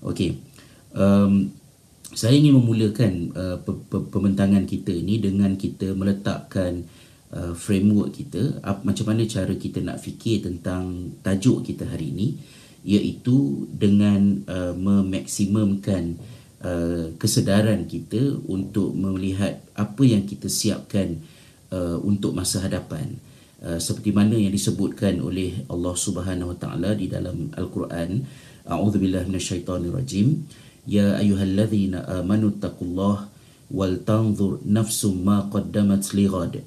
Okey. Um, saya ingin memulakan uh, pembentangan kita ini dengan kita meletakkan uh, framework kita uh, macam mana cara kita nak fikir tentang tajuk kita hari ini iaitu dengan uh, memaksimumkan uh, kesedaran kita untuk melihat apa yang kita siapkan uh, untuk masa hadapan uh, seperti mana yang disebutkan oleh Allah Subhanahu Wa Taala di dalam Al-Quran a'udzubillahi minasyaitonirrajim. Rajim Ya ayyuhalladzina amanu taqullah wal tanzur nafsum ma qaddamat lighad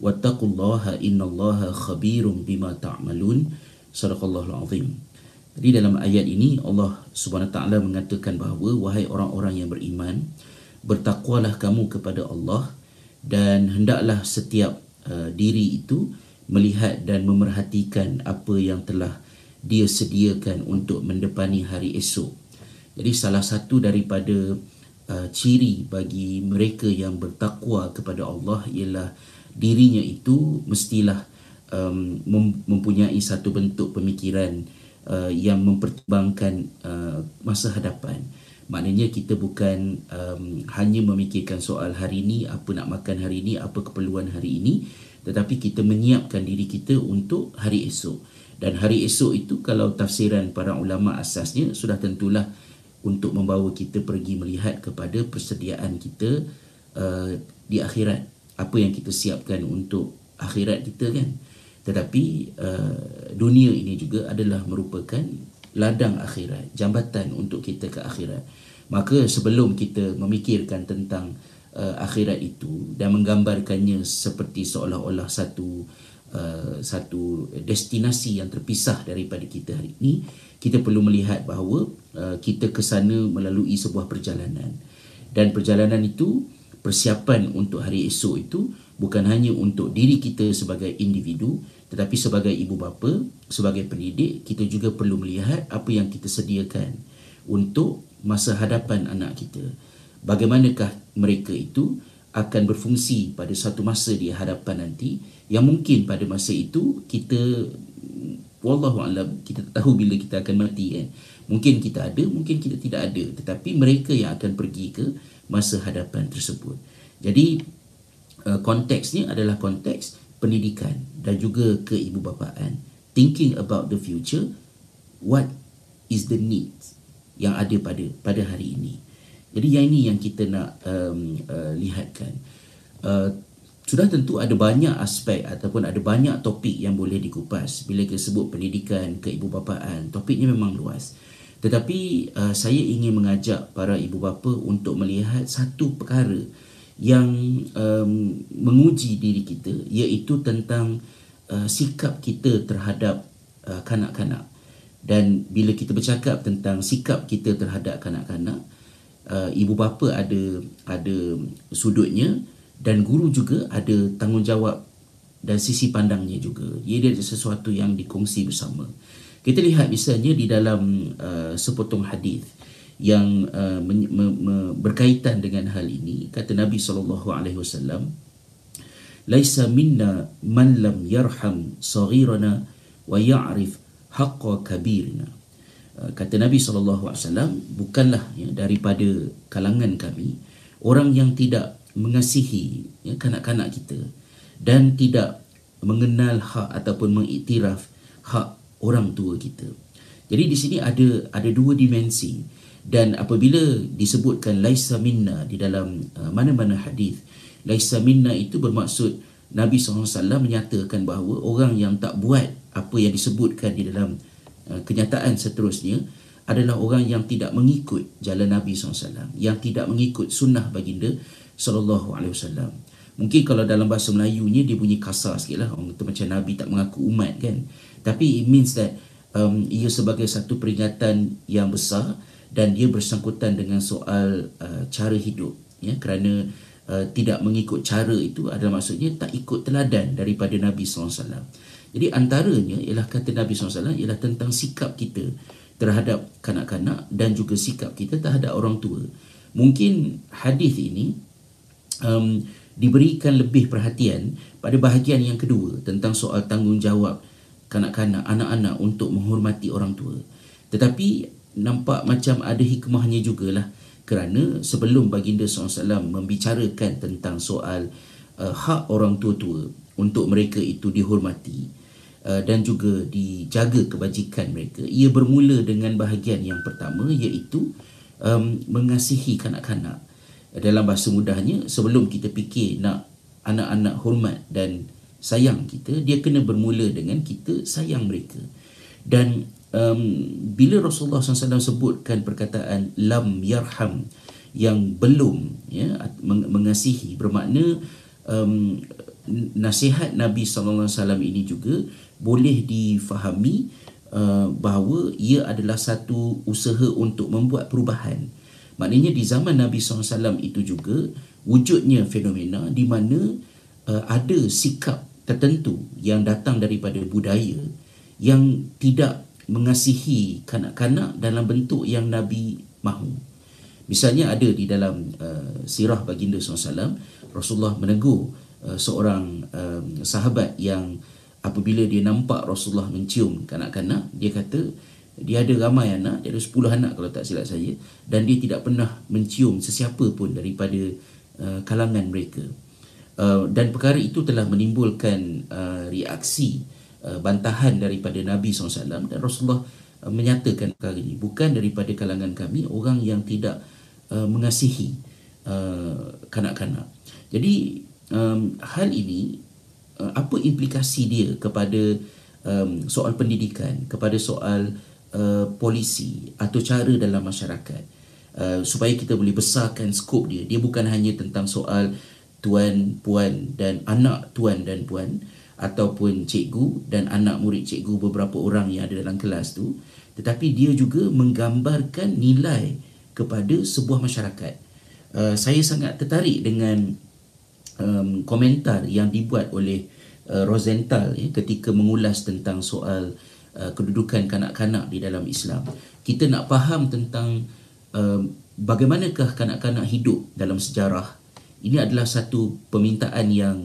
wattaqullaha innallaha khabirum bima ta'malun. Sadaqallahul azim. Jadi dalam ayat ini Allah Subhanahu taala mengatakan bahawa wahai orang-orang yang beriman bertakwalah kamu kepada Allah dan hendaklah setiap uh, diri itu melihat dan memerhatikan apa yang telah dia sediakan untuk mendepani hari esok jadi salah satu daripada uh, ciri bagi mereka yang bertakwa kepada Allah ialah dirinya itu mestilah um, mempunyai satu bentuk pemikiran uh, yang mempertimbangkan uh, masa hadapan. Maknanya kita bukan um, hanya memikirkan soal hari ini, apa nak makan hari ini, apa keperluan hari ini, tetapi kita menyiapkan diri kita untuk hari esok. Dan hari esok itu kalau tafsiran para ulama asasnya sudah tentulah untuk membawa kita pergi melihat kepada persediaan kita uh, di akhirat. Apa yang kita siapkan untuk akhirat kita kan? Tetapi uh, dunia ini juga adalah merupakan ladang akhirat jambatan untuk kita ke akhirat. Maka sebelum kita memikirkan tentang uh, akhirat itu dan menggambarkannya seperti seolah-olah satu uh, satu destinasi yang terpisah daripada kita hari ini kita perlu melihat bahawa uh, kita ke sana melalui sebuah perjalanan. Dan perjalanan itu persiapan untuk hari esok itu bukan hanya untuk diri kita sebagai individu tetapi sebagai ibu bapa sebagai pendidik kita juga perlu melihat apa yang kita sediakan untuk masa hadapan anak kita. Bagaimanakah mereka itu akan berfungsi pada satu masa di hadapan nanti yang mungkin pada masa itu kita wallahu alam kita tak tahu bila kita akan mati kan mungkin kita ada mungkin kita tidak ada. Tetapi mereka yang akan pergi ke masa hadapan tersebut. Jadi uh, konteksnya adalah konteks pendidikan dan juga keibubapaan thinking about the future what is the need yang ada pada pada hari ini. Jadi yang ini yang kita nak um, uh, lihatkan. Uh, sudah tentu ada banyak aspek ataupun ada banyak topik yang boleh dikupas. Bila kita sebut pendidikan keibubapaan topiknya memang luas. Tetapi uh, saya ingin mengajak para ibu bapa untuk melihat satu perkara yang um, menguji diri kita iaitu tentang uh, sikap kita terhadap uh, kanak-kanak. Dan bila kita bercakap tentang sikap kita terhadap kanak-kanak uh, ibu bapa ada ada sudutnya dan guru juga ada tanggungjawab dan sisi pandangnya juga. Ia ada sesuatu yang dikongsi bersama. Kita lihat misalnya di dalam uh, sepotong hadis yang uh, me- me- me- berkaitan dengan hal ini kata Nabi sallallahu alaihi wasallam laisa minna man lam yarham saghirana wa ya'rif haqqa kabirina uh, kata Nabi sallallahu alaihi wasallam bukanlah ya, daripada kalangan kami orang yang tidak mengasihi ya, kanak-kanak kita dan tidak mengenal hak ataupun mengiktiraf hak orang tua kita. Jadi di sini ada ada dua dimensi dan apabila disebutkan laisa minna di dalam uh, mana-mana hadis laisa minna itu bermaksud Nabi SAW menyatakan bahawa orang yang tak buat apa yang disebutkan di dalam uh, kenyataan seterusnya adalah orang yang tidak mengikut jalan Nabi SAW yang tidak mengikut sunnah baginda sallallahu alaihi wasallam. Mungkin kalau dalam bahasa Melayunya dia bunyi kasar sikitlah orang kata macam nabi tak mengaku umat kan. Tapi it means that um, ia sebagai satu peringatan yang besar dan dia bersangkutan dengan soal uh, cara hidup ya kerana uh, tidak mengikut cara itu adalah maksudnya tak ikut teladan daripada Nabi SAW. Jadi antaranya ialah kata Nabi SAW ialah tentang sikap kita terhadap kanak-kanak dan juga sikap kita terhadap orang tua. Mungkin hadis ini um, diberikan lebih perhatian pada bahagian yang kedua tentang soal tanggungjawab kanak-kanak, anak-anak untuk menghormati orang tua. Tetapi nampak macam ada hikmahnya jugalah kerana sebelum baginda SAW membicarakan tentang soal uh, hak orang tua-tua untuk mereka itu dihormati uh, dan juga dijaga kebajikan mereka ia bermula dengan bahagian yang pertama iaitu um, mengasihi kanak-kanak dalam bahasa mudahnya sebelum kita fikir nak anak-anak hormat dan sayang kita dia kena bermula dengan kita sayang mereka. Dan um, bila Rasulullah SAW sebutkan perkataan lam yarham yang belum ya mengasihi bermakna um, nasihat Nabi SAW ini juga boleh difahami uh, bahawa ia adalah satu usaha untuk membuat perubahan maknanya di zaman Nabi SAW itu juga wujudnya fenomena di mana uh, ada sikap tertentu yang datang daripada budaya yang tidak mengasihi kanak-kanak dalam bentuk yang Nabi mahu. Misalnya ada di dalam uh, sirah baginda SAW, Rasulullah menegur uh, seorang uh, sahabat yang apabila dia nampak Rasulullah mencium kanak-kanak, dia kata dia ada ramai anak, dia ada 10 anak kalau tak silap saya dan dia tidak pernah mencium sesiapa pun daripada uh, kalangan mereka. Uh, dan perkara itu telah menimbulkan uh, reaksi Uh, bantahan daripada Nabi SAW dan Rasulullah uh, menyatakan perkara ini bukan daripada kalangan kami orang yang tidak uh, mengasihi kanak-kanak. Jadi um, hal ini apa implikasi dia kepada um, soal pendidikan, kepada soal polisi atau cara dalam masyarakat supaya kita boleh besarkan skop dia. Dia bukan hanya tentang soal tuan, puan dan anak tuan dan puan ataupun cikgu dan anak murid cikgu beberapa orang yang ada dalam kelas tu tetapi dia juga menggambarkan nilai kepada sebuah masyarakat uh, saya sangat tertarik dengan um, komentar yang dibuat oleh uh, Rosenthal ya, ketika mengulas tentang soal uh, kedudukan kanak-kanak di dalam Islam. Kita nak faham tentang uh, bagaimanakah kanak-kanak hidup dalam sejarah. Ini adalah satu permintaan yang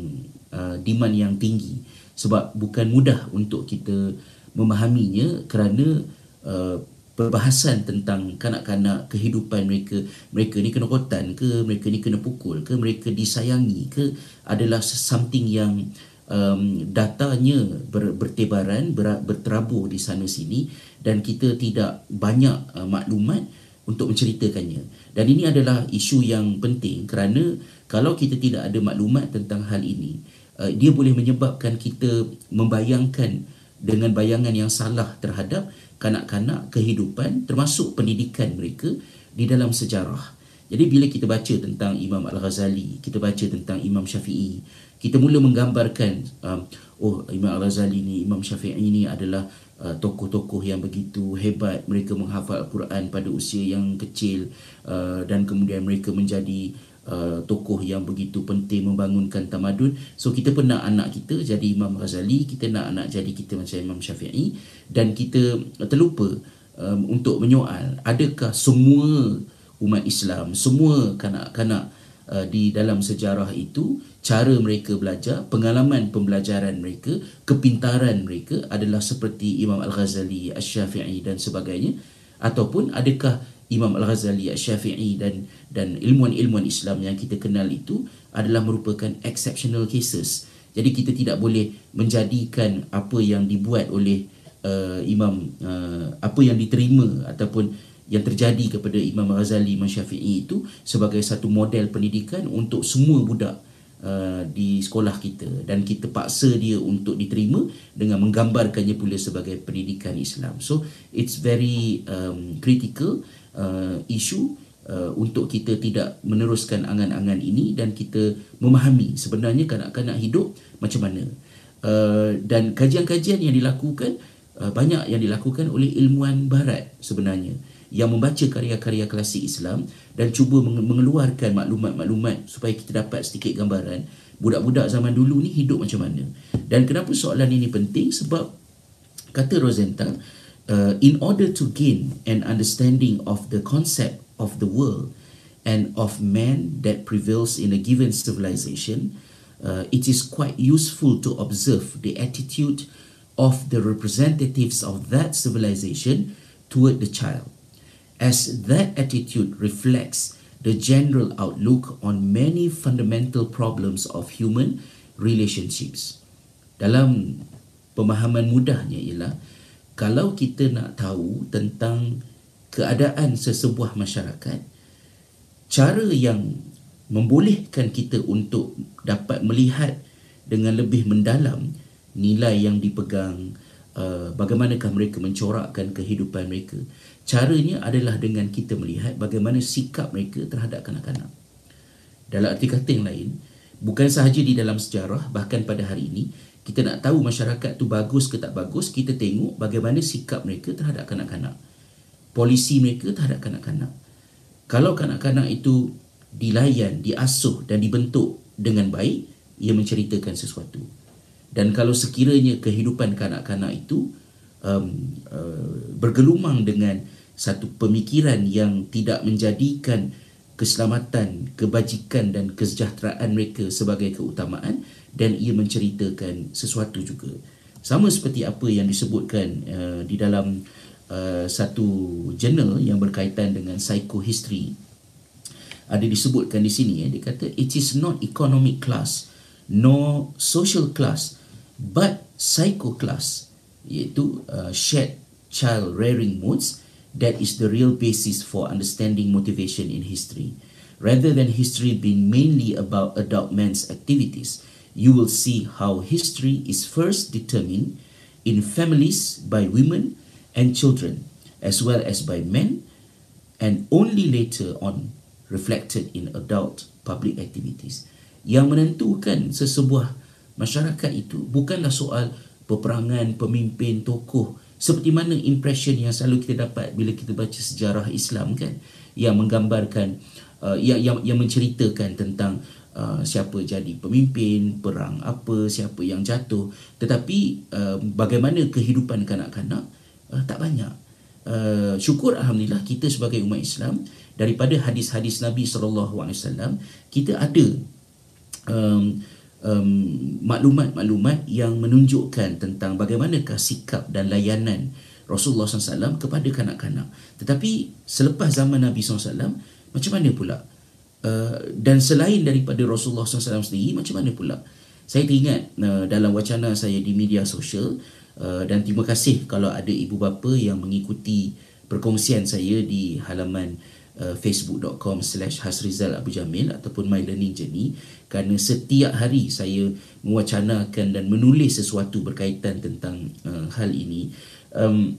uh, demand yang tinggi. Sebab bukan mudah untuk kita memahaminya kerana uh, perbahasan tentang kanak-kanak kehidupan mereka. Mereka ni kena kotan ke mereka ni kena pukul ke mereka disayangi ke adalah something yang um, datanya ber, bertebaran ber, berterabur di sana sini dan kita tidak banyak uh, maklumat untuk menceritakannya dan ini adalah isu yang penting kerana kalau kita tidak ada maklumat tentang hal ini uh, dia boleh menyebabkan kita membayangkan dengan bayangan yang salah terhadap kanak-kanak kehidupan termasuk pendidikan mereka di dalam sejarah. Jadi bila kita baca tentang Imam Al-Ghazali, kita baca tentang Imam Syafi'i, kita mula menggambarkan um, oh Imam Al-Ghazali ni, Imam Syafi'i ni adalah uh, tokoh-tokoh yang begitu hebat, mereka menghafal Al-Quran pada usia yang kecil uh, dan kemudian mereka menjadi uh, tokoh yang begitu penting membangunkan tamadun. So kita pun nak anak kita jadi Imam Ghazali, kita nak anak jadi kita macam Imam Syafi'i dan kita terlupa um, untuk menyoal adakah semua umat Islam, semua kanak-kanak uh, di dalam sejarah itu cara mereka belajar, pengalaman pembelajaran mereka, kepintaran mereka adalah seperti Imam Al-Ghazali, Al-Syafi'i dan sebagainya ataupun adakah Imam Al-Ghazali, Al-Syafi'i dan dan ilmuan-ilmuan Islam yang kita kenal itu adalah merupakan exceptional cases. Jadi kita tidak boleh menjadikan apa yang dibuat oleh uh, Imam uh, apa yang diterima ataupun yang terjadi kepada Imam Al-Ghazali, Imam Syafi'i itu sebagai satu model pendidikan untuk semua budak uh, di sekolah kita dan kita paksa dia untuk diterima dengan menggambarkannya pula sebagai pendidikan Islam. So it's very um, critical uh, isu uh, untuk kita tidak meneruskan angan-angan ini dan kita memahami sebenarnya kanak-kanak hidup macam mana. Uh, dan kajian-kajian yang dilakukan uh, banyak yang dilakukan oleh ilmuan barat sebenarnya yang membaca karya-karya klasik Islam dan cuba mengeluarkan maklumat-maklumat supaya kita dapat sedikit gambaran budak-budak zaman dulu ni hidup macam mana. Dan kenapa soalan ini penting sebab kata Rosenthal uh, in order to gain an understanding of the concept of the world and of man that prevails in a given civilization, uh, it is quite useful to observe the attitude of the representatives of that civilization toward the child. As that attitude reflects the general outlook on many fundamental problems of human relationships. Dalam pemahaman mudahnya ialah kalau kita nak tahu tentang keadaan sesebuah masyarakat, cara yang membolehkan kita untuk dapat melihat dengan lebih mendalam nilai yang dipegang, uh, bagaimanakah mereka mencorakkan kehidupan mereka. Caranya adalah dengan kita melihat bagaimana sikap mereka terhadap kanak-kanak. Dalam arti kata yang lain, bukan sahaja di dalam sejarah, bahkan pada hari ini, kita nak tahu masyarakat tu bagus ke tak bagus, kita tengok bagaimana sikap mereka terhadap kanak-kanak. Polisi mereka terhadap kanak-kanak. Kalau kanak-kanak itu dilayan, diasuh dan dibentuk dengan baik, ia menceritakan sesuatu. Dan kalau sekiranya kehidupan kanak-kanak itu um, uh, bergelumang dengan satu pemikiran yang tidak menjadikan keselamatan, kebajikan dan kesejahteraan mereka sebagai keutamaan dan ia menceritakan sesuatu juga. Sama seperti apa yang disebutkan uh, di dalam uh, satu jurnal yang berkaitan dengan psychohistory ada disebutkan di sini eh, dia kata it is not economic class nor social class but psycho class iaitu uh, shared child rearing modes that is the real basis for understanding motivation in history rather than history being mainly about adult men's activities you will see how history is first determined in families by women and children as well as by men and only later on reflected in adult public activities. Yang menentukan sesebuah masyarakat itu bukanlah soal peperangan, pemimpin, tokoh seperti mana impression yang selalu kita dapat bila kita baca sejarah Islam kan yang menggambarkan uh, yang, yang yang menceritakan tentang uh, siapa jadi pemimpin, perang apa, siapa yang jatuh tetapi uh, bagaimana kehidupan kanak-kanak uh, tak banyak. Uh, syukur alhamdulillah kita sebagai umat Islam daripada hadis-hadis Nabi sallallahu alaihi wasallam kita ada um, um, maklumat-maklumat yang menunjukkan tentang bagaimanakah sikap dan layanan Rasulullah SAW kepada kanak-kanak. Tetapi selepas zaman Nabi SAW, macam mana pula? Uh, dan selain daripada Rasulullah SAW sendiri, macam mana pula? Saya teringat uh, dalam wacana saya di media sosial uh, dan terima kasih kalau ada ibu bapa yang mengikuti perkongsian saya di halaman Uh, facebook.com slash Hasrizal Abu Jamil ataupun My Learning Journey kerana setiap hari saya mewacanakan dan menulis sesuatu berkaitan tentang uh, hal ini um,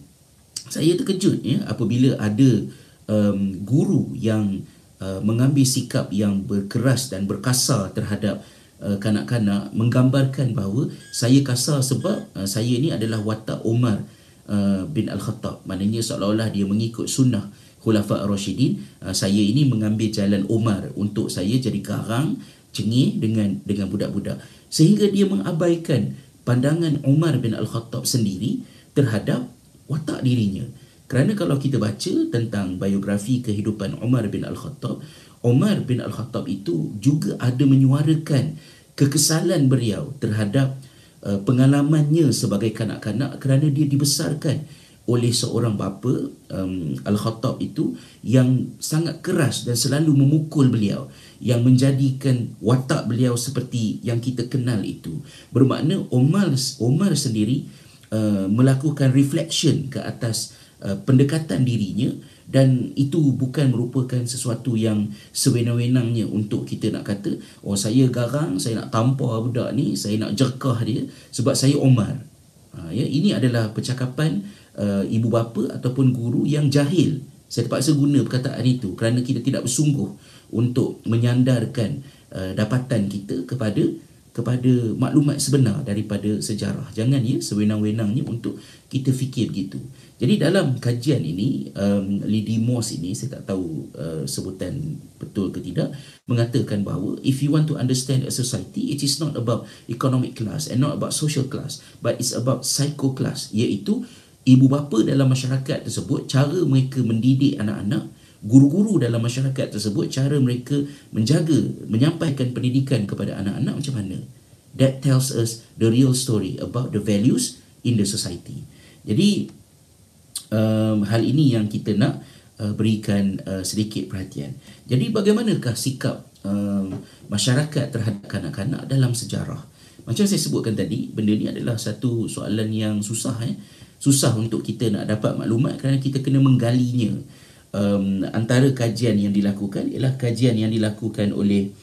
saya terkejut ya apabila ada um, guru yang uh, mengambil sikap yang berkeras dan berkasar terhadap uh, kanak-kanak menggambarkan bahawa saya kasar sebab uh, saya ini adalah watak Omar uh, bin Al-Khattab. Maknanya seolah-olah dia mengikut sunnah Khulafa Ar-Rashidin. Uh, saya ini mengambil jalan Umar untuk saya jadi garang cengih dengan dengan budak-budak. Sehingga dia mengabaikan pandangan Umar bin Al-Khattab sendiri terhadap watak dirinya. Kerana kalau kita baca tentang biografi kehidupan Umar bin Al-Khattab Umar bin Al-Khattab itu juga ada menyuarakan kekesalan beliau terhadap uh, pengalamannya sebagai kanak-kanak kerana dia dibesarkan oleh seorang bapa um, Al-Khattab itu yang sangat keras dan selalu memukul beliau yang menjadikan watak beliau seperti yang kita kenal itu. Bermakna Umar Umar sendiri uh, melakukan reflection ke atas uh, pendekatan dirinya dan itu bukan merupakan sesuatu yang sewenang-wenangnya untuk kita nak kata oh saya garang saya nak tampar budak ni saya nak jerkah dia sebab saya Umar ha, ya ini adalah percakapan uh, ibu bapa ataupun guru yang jahil. Saya terpaksa guna perkataan itu kerana kita tidak bersungguh untuk menyandarkan uh, dapatan kita kepada kepada maklumat sebenar daripada sejarah. Jangan ya sewenang-wenangnya untuk kita fikir begitu. Jadi dalam kajian ini um, Lady Moss ini saya tak tahu uh, sebutan betul ke tidak mengatakan bahawa if you want to understand a society it is not about economic class and not about social class but it's about psycho class iaitu ibu bapa dalam masyarakat tersebut cara mereka mendidik anak-anak guru-guru dalam masyarakat tersebut cara mereka menjaga menyampaikan pendidikan kepada anak-anak macam mana that tells us the real story about the values in the society jadi um, hal ini yang kita nak uh, berikan uh, sedikit perhatian. Jadi bagaimanakah sikap uh, masyarakat terhadap kanak-kanak dalam sejarah? Macam saya sebutkan tadi, benda ni adalah satu soalan yang susah eh. Susah untuk kita nak dapat maklumat kerana kita kena menggalinya. Um, antara kajian yang dilakukan ialah kajian yang dilakukan oleh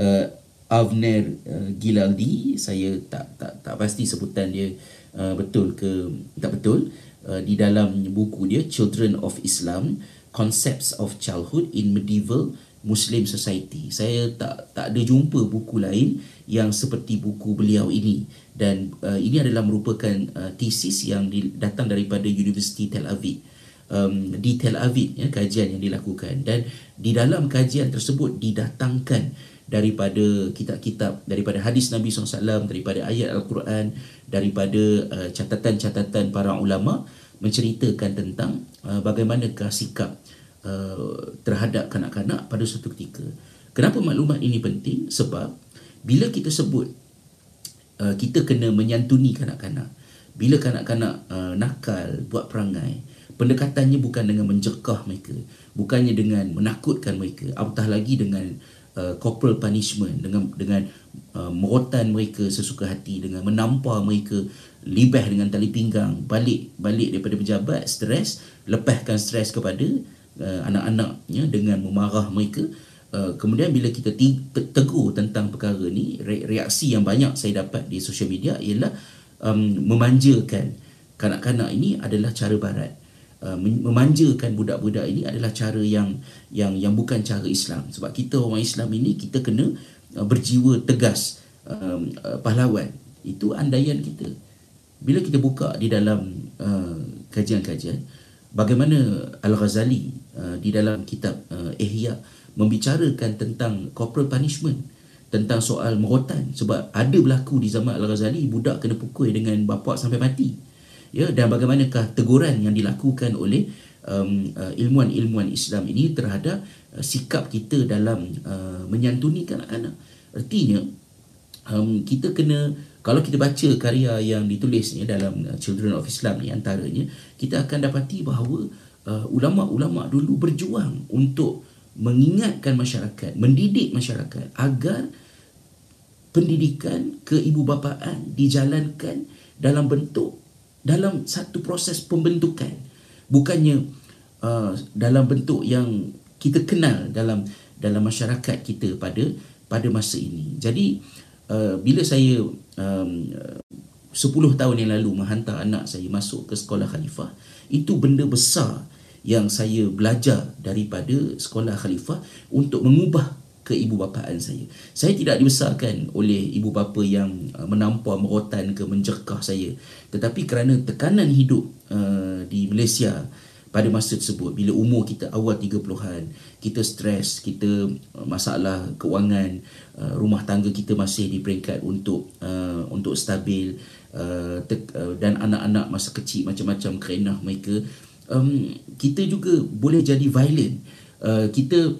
uh, Avner uh, Gilaldi. Saya tak tak tak pasti sebutan dia uh, betul ke tak betul. Uh, di dalam buku dia Children of Islam Concepts of Childhood in Medieval Muslim Society. Saya tak tak ada jumpa buku lain yang seperti buku beliau ini dan uh, ini adalah merupakan uh, tesis yang di, datang daripada University Tel Aviv. Um, di Tel Aviv ya kajian yang dilakukan dan di dalam kajian tersebut didatangkan daripada kitab-kitab daripada hadis Nabi SAW daripada ayat Al-Quran daripada uh, catatan-catatan para ulama menceritakan tentang uh, bagaimanakah sikap uh, terhadap kanak-kanak pada suatu ketika. Kenapa maklumat ini penting? Sebab bila kita sebut uh, kita kena menyantuni kanak-kanak. Bila kanak-kanak uh, nakal buat perangai pendekatannya bukan dengan menjekah mereka bukannya dengan menakutkan mereka apatah lagi dengan uh, corporal punishment dengan dengan uh, merotan mereka sesuka hati dengan menampar mereka libah dengan tali pinggang balik balik daripada pejabat stres lepaskan stres kepada uh, anak-anaknya dengan memarah mereka uh, kemudian bila kita tegur tentang perkara ni reaksi yang banyak saya dapat di social media ialah um, memanjakan kanak-kanak ini adalah cara barat. Uh, memanjakan budak-budak ini adalah cara yang yang yang bukan cara Islam. Sebab kita orang Islam ini kita kena uh, berjiwa tegas um, uh, pahlawan. Itu andaian kita. Bila kita buka di dalam uh, kajian-kajian bagaimana Al-Ghazali uh, di dalam kitab uh, Ihya membicarakan tentang corporal punishment tentang soal merotan sebab ada berlaku di zaman Al-Ghazali budak kena pukul dengan bapa sampai mati. Ya dan bagaimanakah teguran yang dilakukan oleh um, uh, ilmuan-ilmuan Islam ini terhadap uh, sikap kita dalam uh, menyantuni kanak-kanak artinya um, kita kena kalau kita baca karya yang ditulisnya dalam uh, Children of Islam ni antaranya kita akan dapati bahawa uh, ulama-ulama dulu berjuang untuk mengingatkan masyarakat mendidik masyarakat agar pendidikan keibubapaan dijalankan dalam bentuk dalam satu proses pembentukan. Bukannya uh, dalam bentuk yang kita kenal dalam dalam masyarakat kita pada pada masa ini. Jadi uh, bila saya um, 10 tahun yang lalu menghantar anak saya masuk ke sekolah khalifah itu benda besar yang saya belajar daripada sekolah khalifah untuk mengubah keibubapaan saya. Saya tidak dibesarkan oleh ibu bapa yang uh, menampar, merotan ke menjekah saya. Tetapi kerana tekanan hidup uh, di Malaysia pada masa tersebut bila umur kita awal 30-an, kita stres, kita uh, masalah kewangan, uh, rumah tangga kita masih di peringkat untuk uh, untuk stabil uh, uh, dan anak-anak masa kecil macam-macam kerenah mereka um, kita juga boleh jadi violent. Uh, kita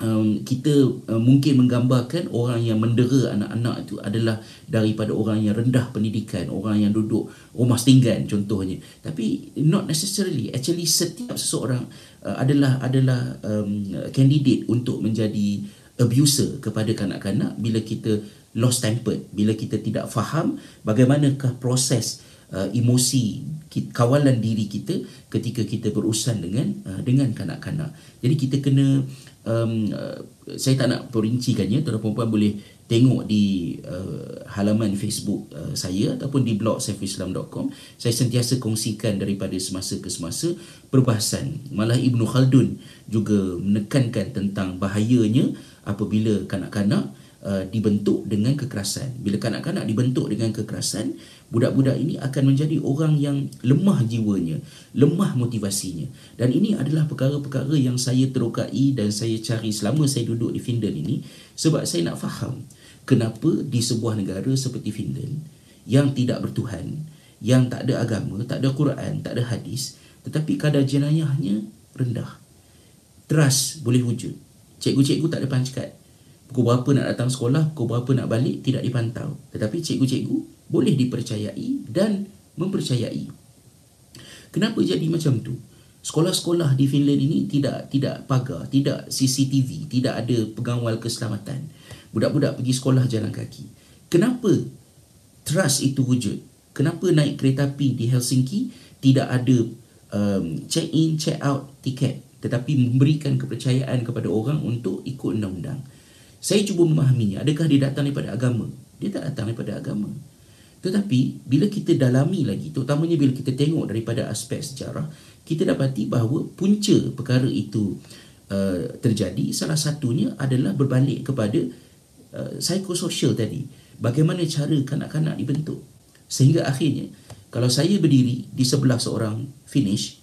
um, kita uh, mungkin menggambarkan orang yang mendera anak-anak itu adalah daripada orang yang rendah pendidikan, orang yang duduk rumah setinggan contohnya. Tapi not necessarily. Actually setiap seseorang uh, adalah adalah um, candidate untuk menjadi abuser kepada kanak-kanak bila kita lost tempered, bila kita tidak faham bagaimanakah proses uh, emosi kawalan diri kita ketika kita berurusan dengan uh, dengan kanak-kanak. Jadi kita kena um, uh, saya tak nak perincikannya tuan perempuan boleh tengok di uh, halaman Facebook uh, saya ataupun di blog safislam.com saya sentiasa kongsikan daripada semasa ke semasa perbahasan. Malah Ibnu Khaldun juga menekankan tentang bahayanya apabila kanak-kanak uh, dibentuk dengan kekerasan. Bila kanak-kanak dibentuk dengan kekerasan budak-budak ini akan menjadi orang yang lemah jiwanya, lemah motivasinya. Dan ini adalah perkara-perkara yang saya terokai dan saya cari selama saya duduk di Finland ini sebab saya nak faham kenapa di sebuah negara seperti Finland yang tidak bertuhan, yang tak ada agama, tak ada Quran, tak ada hadis, tetapi kadar jenayahnya rendah. Trust boleh wujud. Cikgu-cikgu tak ada pancat. Pukul berapa nak datang sekolah, pukul berapa nak balik, tidak dipantau. Tetapi cikgu-cikgu boleh dipercayai dan mempercayai. Kenapa jadi macam tu? Sekolah-sekolah di Finland ini tidak tidak pagar, tidak CCTV, tidak ada pengawal keselamatan. Budak-budak pergi sekolah jalan kaki. Kenapa trust itu wujud? Kenapa naik kereta api di Helsinki tidak ada um, check in, check out tiket tetapi memberikan kepercayaan kepada orang untuk ikut undang-undang. Saya cuba memahaminya. Adakah dia datang daripada agama? Dia tak datang daripada agama. Tetapi bila kita dalami lagi, terutamanya bila kita tengok daripada aspek sejarah, kita dapati bahawa punca perkara itu uh, terjadi salah satunya adalah berbalik kepada uh, psikososial tadi. Bagaimana cara kanak-kanak dibentuk. Sehingga akhirnya, kalau saya berdiri di sebelah seorang finish,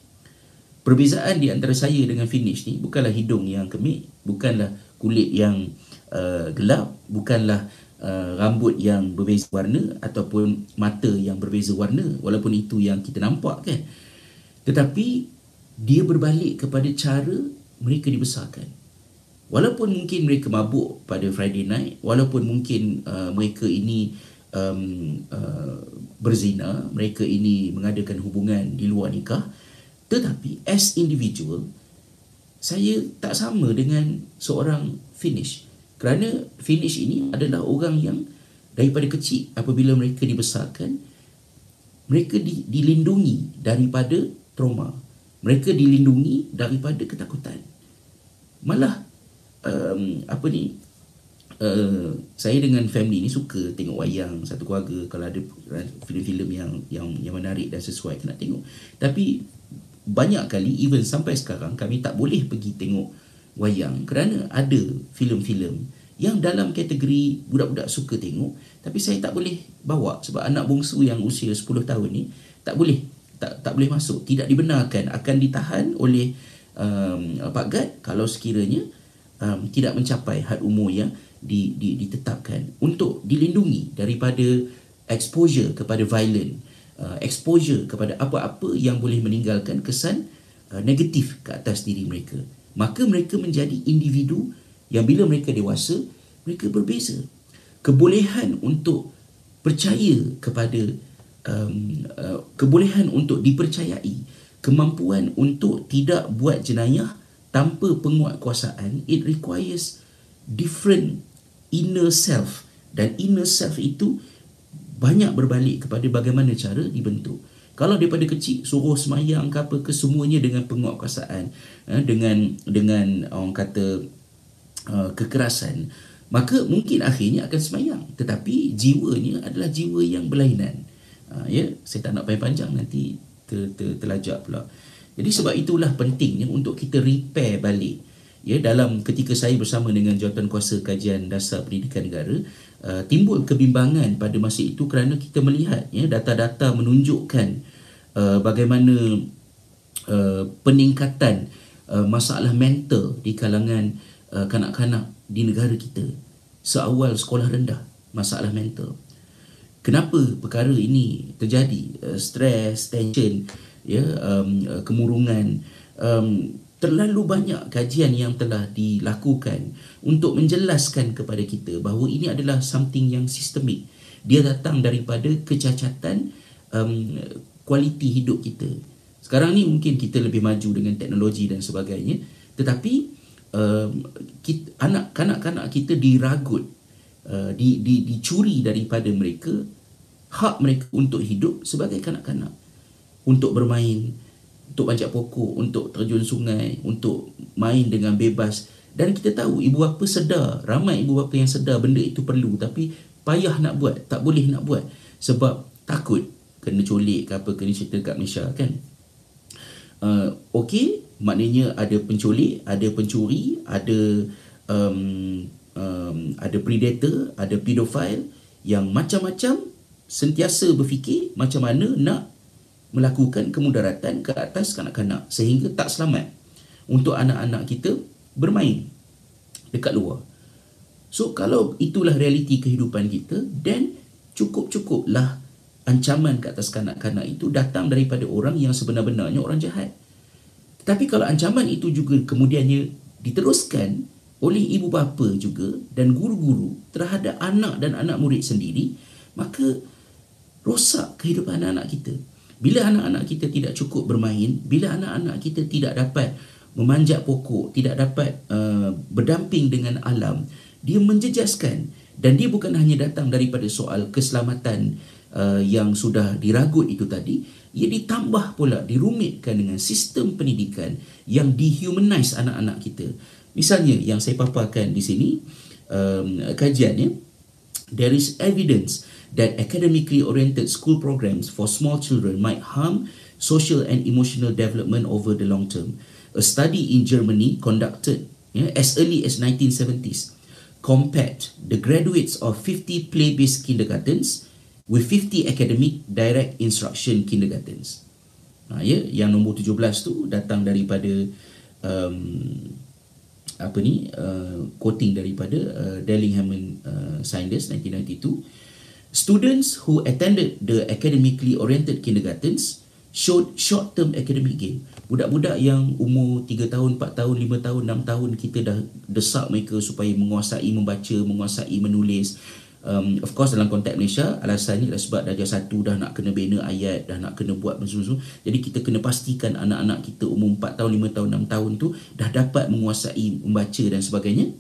perbezaan di antara saya dengan finish ni bukanlah hidung yang kemik, bukanlah kulit yang uh, gelap, bukanlah Uh, rambut yang berbeza warna ataupun mata yang berbeza warna walaupun itu yang kita nampak kan. Tetapi dia berbalik kepada cara mereka dibesarkan. Walaupun mungkin mereka mabuk pada Friday night walaupun mungkin uh, mereka ini um, uh, berzina mereka ini mengadakan hubungan di luar nikah tetapi as individual saya tak sama dengan seorang finish kerana finish ini adalah orang yang daripada kecil apabila mereka dibesarkan mereka di, dilindungi daripada trauma. Mereka dilindungi daripada ketakutan. Malah um, apa ni uh, saya dengan family ni suka tengok wayang satu keluarga. Kalau ada filem-filem yang yang yang menarik dan sesuai kita nak tengok. Tapi banyak kali even sampai sekarang kami tak boleh pergi tengok wayang. Kerana ada filem-filem yang dalam kategori budak-budak suka tengok tapi saya tak boleh bawa sebab anak bongsu yang usia 10 tahun ni tak boleh tak tak boleh masuk tidak dibenarkan akan ditahan oleh um, Pak Gad kalau sekiranya um, tidak mencapai had umur yang di, di, ditetapkan untuk dilindungi daripada exposure kepada violent uh, exposure kepada apa-apa yang boleh meninggalkan kesan uh, negatif ke atas diri mereka maka mereka menjadi individu yang bila mereka dewasa mereka berbeza. Kebolehan untuk percaya kepada um, uh, kebolehan untuk dipercayai kemampuan untuk tidak buat jenayah tanpa penguatkuasaan it requires different inner self. Dan inner self itu banyak berbalik kepada bagaimana cara dibentuk kalau daripada kecil suruh semayang ke apa ke semuanya dengan penguatkuasaan eh, dengan dengan orang kata uh, kekerasan maka mungkin akhirnya akan semayang. Tetapi jiwanya adalah jiwa yang berlainan. Uh, ya saya tak nak panjang-panjang nanti ter, ter, terlajak pula. Jadi sebab itulah pentingnya untuk kita repair balik ya dalam ketika saya bersama dengan jawatan kuasa kajian dasar pendidikan negara Uh, timbul kebimbangan pada masa itu kerana kita melihat ya data-data menunjukkan uh, bagaimana uh, peningkatan uh, masalah mental di kalangan uh, kanak-kanak di negara kita. Seawal sekolah rendah masalah mental. Kenapa perkara ini terjadi? Uh, stres tension ya um, uh, kemurungan. Um, terlalu banyak kajian yang telah dilakukan untuk menjelaskan kepada kita bahawa ini adalah something yang sistemik. Dia datang daripada kecacatan um, kualiti hidup kita. Sekarang ni mungkin kita lebih maju dengan teknologi dan sebagainya, tetapi um, kita, anak kanak-kanak kita diragut, uh, di, di, dicuri daripada mereka hak mereka untuk hidup sebagai kanak-kanak untuk bermain untuk panjat pokok, untuk terjun sungai, untuk main dengan bebas. Dan kita tahu ibu bapa sedar, ramai ibu bapa yang sedar benda itu perlu tapi payah nak buat, tak boleh nak buat sebab takut kena colik ke apa kena cerita kat Malaysia kan. Uh, Okey, maknanya ada penculik, ada pencuri, ada um, um, ada predator, ada pedophile yang macam-macam sentiasa berfikir macam mana nak melakukan kemudaratan ke atas kanak-kanak sehingga tak selamat untuk anak-anak kita bermain dekat luar. So kalau itulah realiti kehidupan kita then cukup-cukuplah ancaman ke atas kanak-kanak itu datang daripada orang yang sebenar-benarnya orang jahat. Tapi kalau ancaman itu juga kemudiannya diteruskan oleh ibu bapa juga dan guru-guru terhadap anak dan anak murid sendiri, maka rosak kehidupan anak-anak kita Bila anak-anak kita tidak cukup bermain, bila anak-anak kita tidak dapat memanjat pokok, tidak dapat uh, berdamping dengan alam, dia menjejaskan dan dia bukan hanya datang daripada soal keselamatan uh, yang sudah diragut itu tadi, ia ditambah pula dirumitkan dengan sistem pendidikan yang dehumanize anak-anak kita. Misalnya yang saya paparkan di sini um, kajiannya there is evidence that academically oriented school programs for small children might harm social and emotional development over the long term. A study in Germany conducted yeah, as early as 1970s compared the graduates of 50 play-based kindergartens with 50 academic direct instruction kindergartens. Ha, ya, yang nombor 17 tu datang daripada um, apa ni uh, quoting daripada uh, Dellingham uh, Science 1992 students who attended the academically oriented kindergartens showed short term academic gain. Budak-budak yang umur 3 tahun 4 tahun 5 tahun 6 tahun kita dah desak mereka supaya menguasai membaca menguasai menulis. Um, of course dalam konteks Malaysia alasannya adalah sebab darjah satu dah nak kena bina ayat dah nak kena buat semua jadi kita kena pastikan anak-anak kita umur 4 tahun 5 tahun 6 tahun tu dah dapat menguasai membaca dan sebagainya.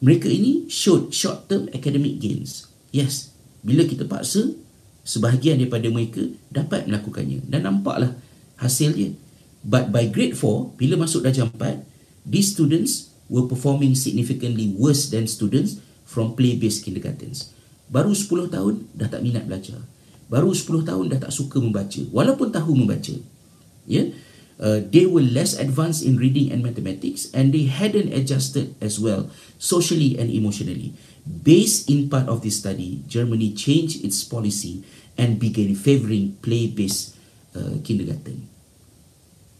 Mereka ini showed short term academic gains yes bila kita paksa sebahagian daripada mereka dapat melakukannya dan nampaklah hasilnya but by grade 4 bila masuk darjah 4 these students were performing significantly worse than students from play-based kindergartens. Baru 10 tahun dah tak minat belajar. Baru 10 tahun dah tak suka membaca walaupun tahu membaca. Ya. Yeah? Uh, they were less advanced in reading and mathematics and they hadn't adjusted as well socially and emotionally. Based in part of this study, Germany changed its policy and began favoring play-based uh, kindergarten.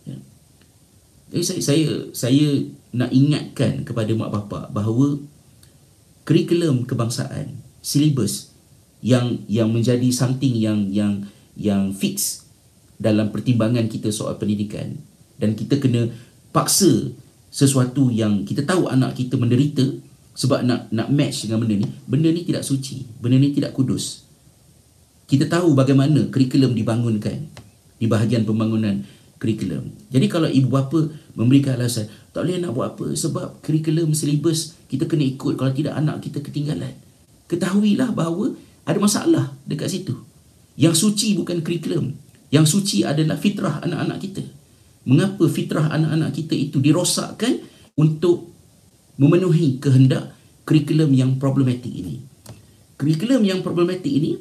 Yeah. Jadi saya, saya saya nak ingatkan kepada mak bapak bahawa kurikulum kebangsaan silibus yang yang menjadi something yang yang yang fix dalam pertimbangan kita soal pendidikan dan kita kena paksa sesuatu yang kita tahu anak kita menderita sebab nak nak match dengan benda ni benda ni tidak suci benda ni tidak kudus kita tahu bagaimana kurikulum dibangunkan di bahagian pembangunan kurikulum jadi kalau ibu bapa memberikan alasan tak boleh nak buat apa sebab kurikulum silibus kita kena ikut kalau tidak anak kita ketinggalan. Ketahuilah bahawa ada masalah dekat situ. Yang suci bukan kurikulum. Yang suci adalah fitrah anak-anak kita. Mengapa fitrah anak-anak kita itu dirosakkan untuk memenuhi kehendak kurikulum yang problematik ini. Kurikulum yang problematik ini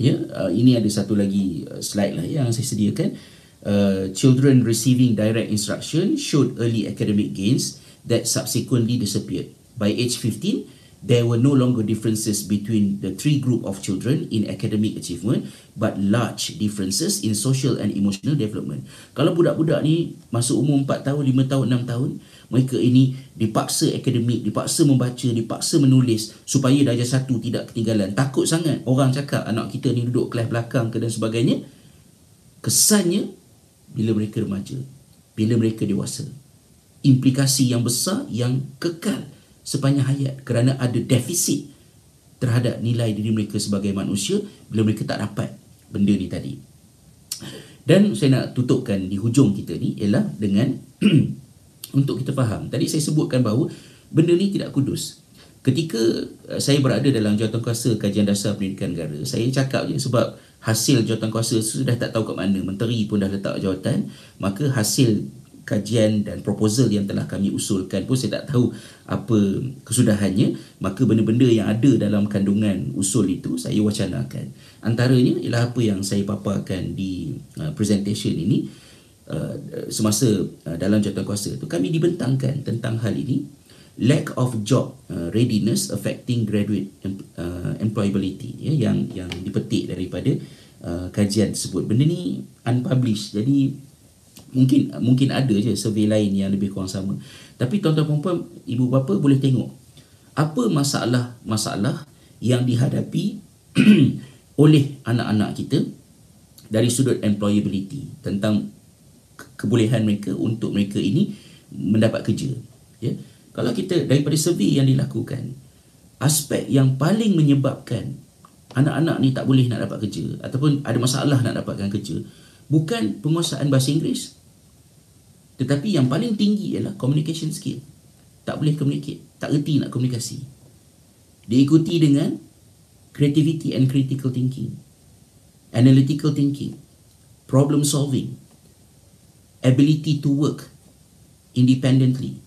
ya uh, ini ada satu lagi uh, slide lah yang saya sediakan uh, children receiving direct instruction showed early academic gains that subsequently disappeared. By age 15, there were no longer differences between the three group of children in academic achievement but large differences in social and emotional development. Kalau budak-budak ni masuk umur 4 tahun, 5 tahun, 6 tahun, mereka ini dipaksa akademik, dipaksa membaca, dipaksa menulis supaya darjah satu tidak ketinggalan. Takut sangat orang cakap anak kita ni duduk kelas belakang ke dan sebagainya. Kesannya bila mereka remaja, bila mereka dewasa. Implikasi yang besar yang kekal sepanjang hayat kerana ada defisit terhadap nilai diri mereka sebagai manusia bila mereka tak dapat benda ni tadi. Dan saya nak tutupkan di hujung kita ni ialah dengan untuk kita faham. Tadi saya sebutkan bahawa benda ni tidak kudus. Ketika uh, saya berada dalam jawatankuasa kajian dasar pendidikan negara, saya cakap je sebab hasil jawatankuasa sudah tak tahu kat mana menteri pun dah letak jawatan maka hasil kajian dan proposal yang telah kami usulkan pun saya tak tahu apa kesudahannya maka benda-benda yang ada dalam kandungan usul itu saya wacanakan antaranya ialah apa yang saya paparkan di uh, presentation ini uh, semasa uh, dalam jawatankuasa itu kami dibentangkan tentang hal ini. Lack of job uh, readiness affecting graduate uh, employability ya yang yang dipetik daripada uh, kajian tersebut. Benda ni unpublished jadi mungkin mungkin ada je survey lain yang lebih kurang sama. Tapi tuan-tuan puan ibu bapa boleh tengok apa masalah-masalah yang dihadapi oleh anak-anak kita dari sudut employability tentang kebolehan mereka untuk mereka ini mendapat kerja ya. Kalau kita daripada survey yang dilakukan aspek yang paling menyebabkan anak-anak ni tak boleh nak dapat kerja ataupun ada masalah nak dapatkan kerja bukan penguasaan bahasa Inggeris. Tetapi yang paling tinggi ialah communication skill. Tak boleh communicate tak erti nak komunikasi. Diikuti dengan creativity and critical thinking analytical thinking problem solving ability to work independently.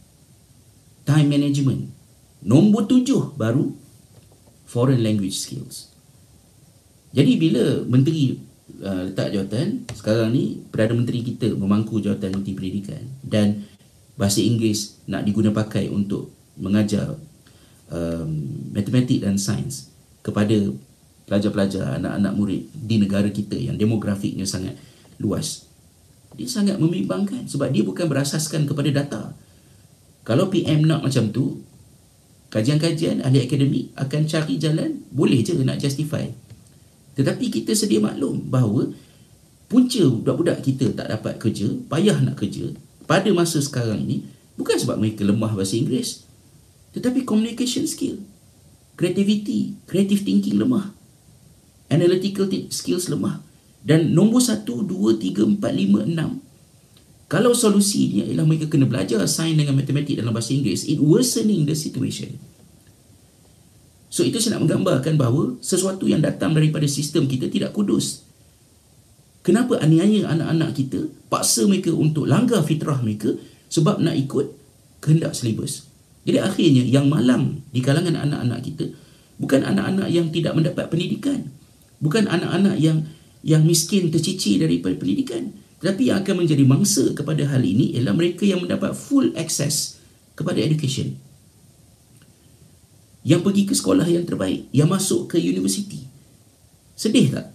Time management. Nombor tujuh baru foreign language skills. Jadi bila menteri uh, letak jawatan sekarang ni Perdana Menteri kita memangku jawatan Menteri Pendidikan dan bahasa Inggeris nak diguna pakai untuk mengajar um, matematik dan sains kepada pelajar-pelajar anak-anak murid di negara kita yang demografiknya sangat luas dia sangat membimbangkan sebab dia bukan berasaskan kepada data. Kalau PM nak macam tu kajian-kajian ahli akademik akan cari jalan boleh je nak justify. Tetapi kita sedia maklum bahawa punca budak-budak kita tak dapat kerja, payah nak kerja pada masa sekarang ini bukan sebab mereka lemah bahasa Inggeris tetapi communication skill, creativity, creative thinking lemah, analytical skills lemah dan nombor satu, dua, tiga, empat, lima, enam kalau solusinya ialah mereka kena belajar sains dengan matematik dalam bahasa Inggeris, it worsening the situation. So itu saya nak menggambarkan bahawa sesuatu yang datang daripada sistem kita tidak kudus. Kenapa aniaya anak-anak kita paksa mereka untuk langgar fitrah mereka sebab nak ikut kehendak silibus. Jadi akhirnya yang malang di kalangan anak-anak kita bukan anak-anak yang tidak mendapat pendidikan. Bukan anak-anak yang yang miskin tercicir daripada pendidikan. Tetapi yang akan menjadi mangsa kepada hal ini ialah mereka yang mendapat full access kepada education yang pergi ke sekolah yang terbaik, yang masuk ke universiti. Sedih tak?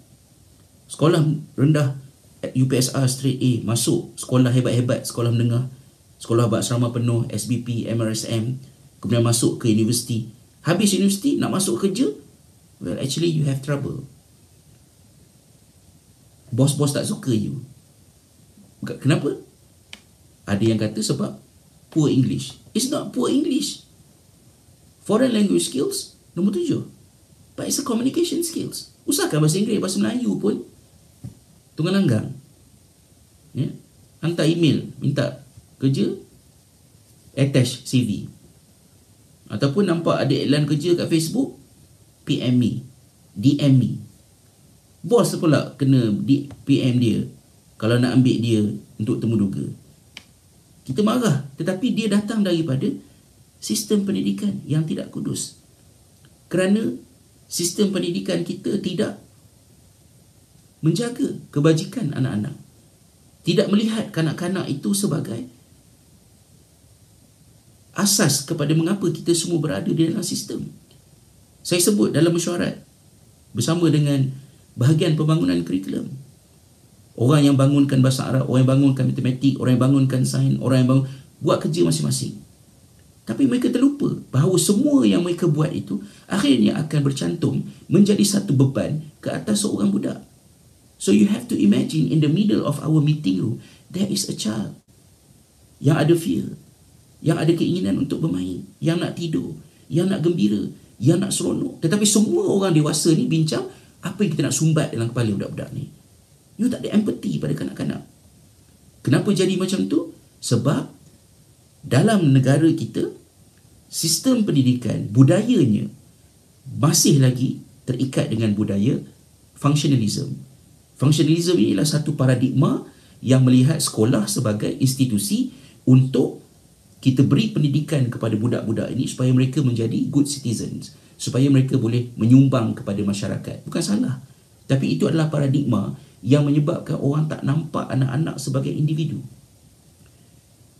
Sekolah rendah UPSR straight A masuk sekolah hebat-hebat, sekolah menengah, sekolah berasrama penuh, SBP, MRSM, kemudian masuk ke universiti. Habis universiti nak masuk kerja, well actually you have trouble. Bos-bos tak suka you. Kenapa? Ada yang kata sebab poor English. It's not poor English. Foreign language skills Nombor tujuh But it's a communication skills Usahakan bahasa Inggeris Bahasa Melayu pun Tunggal langgang ya? Hantar email Minta kerja Attach CV Ataupun nampak ada iklan kerja kat Facebook PM me DM me Bos pula kena PM dia Kalau nak ambil dia Untuk temu duga Kita marah Tetapi dia datang daripada sistem pendidikan yang tidak kudus. Kerana sistem pendidikan kita tidak menjaga kebajikan anak-anak. Tidak melihat kanak-kanak itu sebagai asas kepada mengapa kita semua berada di dalam sistem. Saya sebut dalam mesyuarat bersama dengan bahagian pembangunan kurikulum. Orang yang bangunkan bahasa Arab, orang yang bangunkan matematik, orang yang bangunkan sains, orang yang bangun, buat kerja masing-masing. Tapi mereka terlupa bahawa semua yang mereka buat itu akhirnya akan bercantum menjadi satu beban ke atas seorang budak. So you have to imagine in the middle of our meeting room, there is a child yang ada fear, yang ada keinginan untuk bermain, yang nak tidur, yang nak gembira, yang nak seronok. Tetapi semua orang dewasa ni bincang apa yang kita nak sumbat dalam kepala budak-budak ni. You tak ada empathy pada kanak-kanak. Kenapa jadi macam tu? Sebab dalam negara kita sistem pendidikan budayanya masih lagi terikat dengan budaya functionalism. Functionalism ini adalah satu paradigma yang melihat sekolah sebagai institusi untuk kita beri pendidikan kepada budak-budak ini supaya mereka menjadi good citizens, supaya mereka boleh menyumbang kepada masyarakat. Bukan salah. Tapi itu adalah paradigma yang menyebabkan orang tak nampak anak-anak sebagai individu.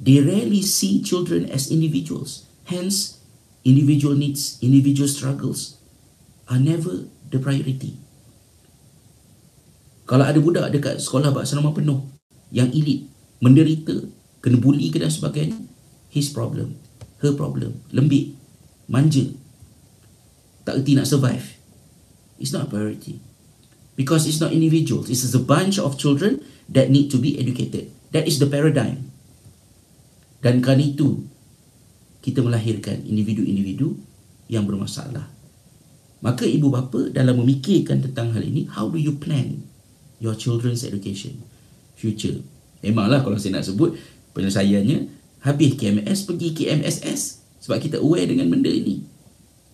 They rarely see children as individuals. Hence, individual needs, individual struggles are never the priority. Kalau ada budak dekat sekolah berasrama penuh yang elit, menderita, kena bully ke dan sebagainya, his problem, her problem, lembik, manja, tak erti nak survive. It's not a priority. Because it's not individuals. It's a bunch of children that need to be educated. That is the paradigm. Dan kerana itu, kita melahirkan individu-individu yang bermasalah. Maka ibu bapa dalam memikirkan tentang hal ini, how do you plan your children's education future? Memanglah kalau saya nak sebut penyelesaiannya habis KMS pergi KMSS sebab kita aware dengan benda ini.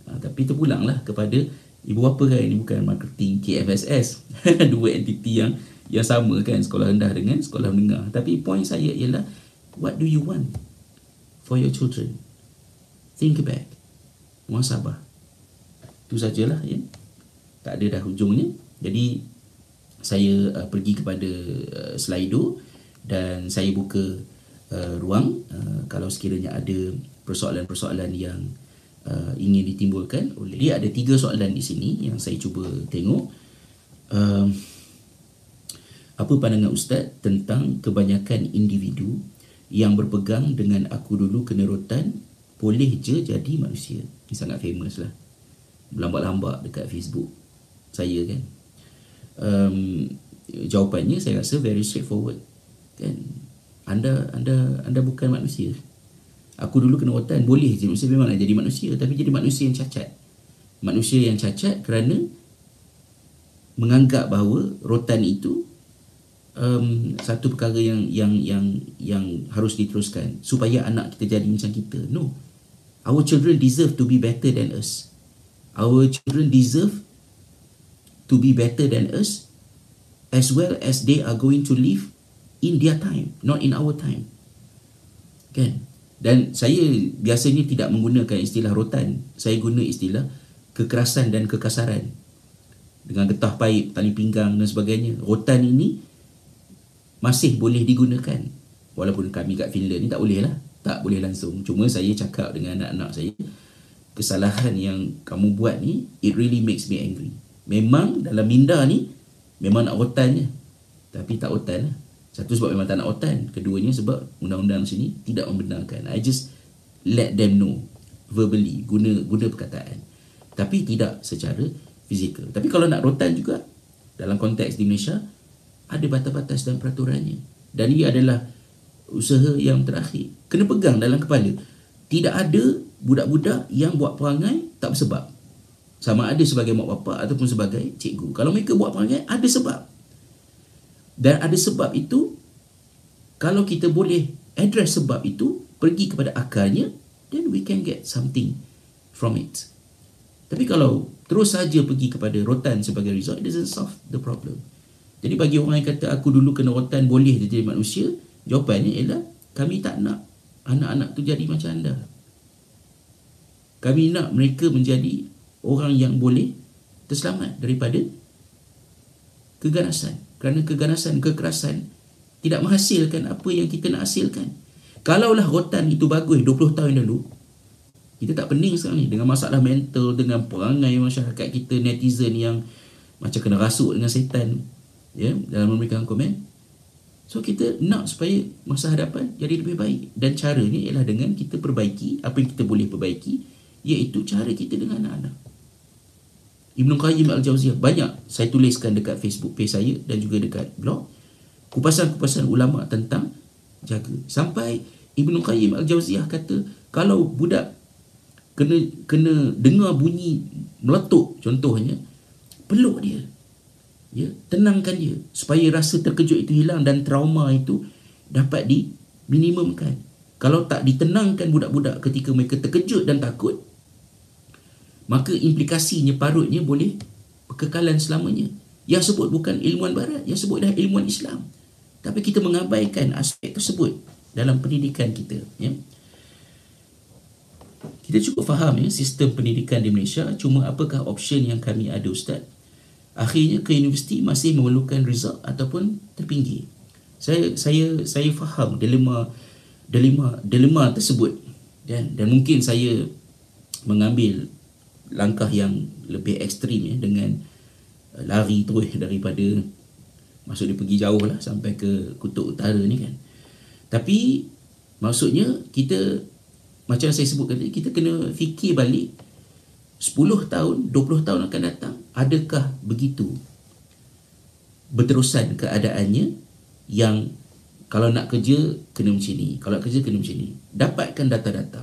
Ha, tapi terpulanglah kepada ibu bapa kan ini bukan marketing KFSS dua entiti yang yang sama kan sekolah rendah dengan sekolah menengah. Tapi poin saya ialah what do you want for your children? Think back. Muasabah itu sajalah ya. Tak ada dah hujungnya. Jadi saya uh, pergi kepada uh, Slido dan saya buka uh, ruang. Uh, kalau sekiranya ada persoalan-persoalan yang uh, ingin ditimbulkan oleh dia ada tiga soalan di sini yang saya cuba tengok. Uh, apa pandangan ustaz tentang kebanyakan individu yang berpegang dengan aku dulu kena rotan boleh je jadi manusia? Ini sangat famous lah. Berlambak-lambak dekat Facebook saya kan. Um, jawapannya saya rasa very straightforward kan. Anda anda anda bukan manusia aku dulu kena rotan boleh je. Manusia memang nak jadi manusia tapi jadi manusia yang cacat. Manusia yang cacat kerana menganggap bahawa rotan itu um, satu perkara yang yang yang yang harus diteruskan supaya anak kita jadi macam kita. No. Our children deserve to be better than us. Our children deserve to be better than us as well as they are going to live in their time not in our time. Kan dan saya biasanya tidak menggunakan istilah rotan. Saya guna istilah kekerasan dan kekasaran. Dengan getah paip tali pinggang dan sebagainya. Rotan ini masih boleh digunakan. Walaupun kami kat Finland ni tak boleh lah. Tak boleh langsung. Cuma saya cakap dengan anak-anak saya kesalahan yang kamu buat ni it really makes me angry. Memang dalam minda ni memang nak otan je. Tapi tak otan lah satu sebab memang tak nak otan keduanya sebab undang-undang sini tidak membenarkan I just let them know verbally guna guna perkataan tapi tidak secara fizikal tapi kalau nak rotan juga dalam konteks di Malaysia ada batas-batas dan peraturannya dan ia adalah usaha yang terakhir kena pegang dalam kepala tidak ada budak-budak yang buat perangai tak bersebab. Sama ada sebagai mak bapak ataupun sebagai cikgu. Kalau mereka buat perangai, ada sebab. Dan ada sebab itu, kalau kita boleh address sebab itu, pergi kepada akarnya, then we can get something from it. Tapi kalau terus saja pergi kepada rotan sebagai result, it doesn't solve the problem. Jadi bagi orang yang kata aku dulu kena rotan boleh jadi manusia, jawapannya ialah kami tak nak anak-anak tu jadi macam anda. Kami nak mereka menjadi orang yang boleh terselamat daripada keganasan. Kerana keganasan, kekerasan tidak menghasilkan apa yang kita nak hasilkan. Kalaulah rotan itu bagus 20 tahun dulu, kita tak pening sekarang ni dengan masalah mental, dengan perangai masyarakat kita, netizen yang macam kena rasuk dengan setan ya, dalam memberikan komen. So kita nak supaya masa hadapan jadi lebih baik dan caranya ialah dengan kita perbaiki apa yang kita boleh perbaiki iaitu cara kita dengan anak-anak. Ibn Qayyim Al-Jauziyah banyak saya tuliskan dekat Facebook page saya dan juga dekat blog kupasan-kupasan ulama tentang jaga. Sampai Ibn Qayyim Al-Jauziyah kata kalau budak kena kena dengar bunyi meletup contohnya peluk dia ya tenangkan dia supaya rasa terkejut itu hilang dan trauma itu dapat diminimumkan kalau tak ditenangkan budak-budak ketika mereka terkejut dan takut maka implikasinya parutnya boleh kekekalan selamanya. Yang sebut bukan ilmuan barat yang sebut dah ilmuan Islam. Tapi kita mengabaikan aspek tersebut dalam pendidikan kita ya. Kita cukup faham ya sistem pendidikan di Malaysia. Cuma apakah option yang kami ada ustaz? Akhirnya ke universiti masih memerlukan result ataupun terpinggir. Saya saya saya faham dilema dilema dilema tersebut dan dan mungkin saya mengambil langkah yang lebih ekstrim ya dengan uh, lari terus daripada maksud dia pergi jauh lah sampai ke kutub utara ni kan. Tapi maksudnya kita macam saya sebut tadi kita kena fikir balik 10 tahun, 20 tahun akan datang, adakah begitu berterusan keadaannya yang kalau nak kerja kena macam ni, kalau nak kerja kena macam ni. Dapatkan data-data.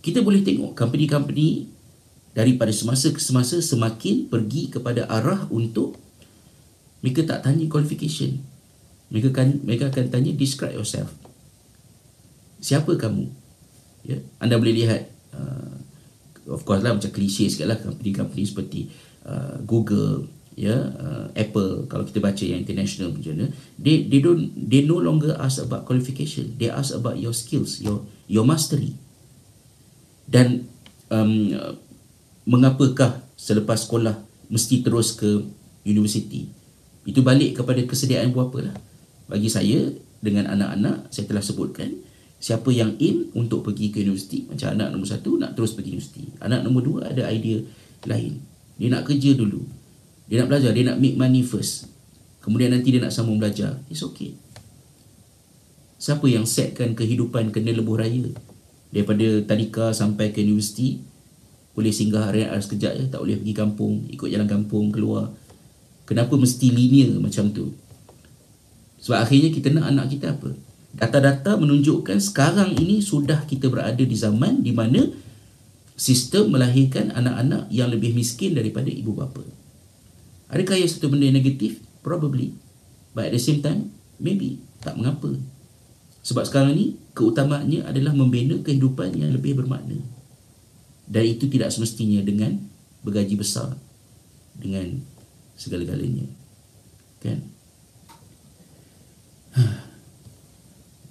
Kita boleh tengok company-company daripada semasa ke semasa semakin pergi kepada arah untuk mereka tak tanya qualification. Mereka akan mereka akan tanya describe yourself. Siapa kamu? Ya, anda boleh lihat uh, of course lah macam klise sikit lah company-company seperti uh, Google, ya, uh, Apple kalau kita baca yang international macam they they don't they no longer ask about qualification. They ask about your skills, your your mastery. Dan um, mengapakah selepas sekolah mesti terus ke universiti? Itu balik kepada kesediaan apa lah. Bagi saya dengan anak-anak saya telah sebutkan siapa yang aim untuk pergi ke universiti macam anak nombor satu nak terus pergi universiti. Anak nombor dua ada idea lain. Dia nak kerja dulu. Dia nak belajar dia nak make money first. Kemudian nanti dia nak sambung belajar. It's okay. Siapa yang setkan kehidupan kena lebuh raya? Daripada tadika sampai ke universiti boleh singgah area sekejap je tak boleh pergi kampung ikut jalan kampung keluar. Kenapa mesti linear macam tu? Sebab akhirnya kita nak anak kita apa? Data-data menunjukkan sekarang ini sudah kita berada di zaman di mana sistem melahirkan anak-anak yang lebih miskin daripada ibu bapa. Adakah ia satu benda yang negatif? Probably. But at the same time maybe. Tak mengapa. Sebab sekarang ni keutamaannya adalah membina kehidupan yang lebih bermakna dan itu tidak semestinya dengan bergaji besar dengan segala-galanya. Kan?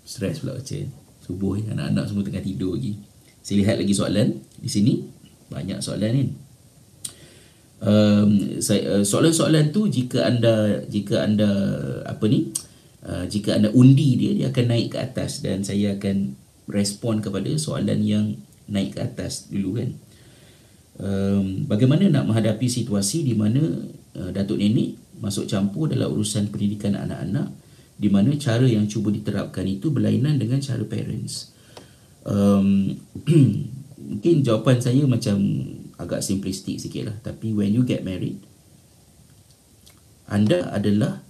Stres pula macam subuh ni anak-anak semua tengah tidur lagi. Saya lihat lagi soalan di sini. Banyak soalan ni. Um, saya, uh, soalan-soalan tu jika anda jika anda apa ni? Uh, jika anda undi dia dia akan naik ke atas dan saya akan respon kepada soalan yang naik ke atas dulu kan. Um, bagaimana nak menghadapi situasi di mana uh, Datuk Nenek masuk campur dalam urusan pendidikan anak-anak di mana cara yang cuba diterapkan itu berlainan dengan cara parents. Um, mungkin jawapan saya macam agak simplistik sikit lah. Tapi when you get married, anda adalah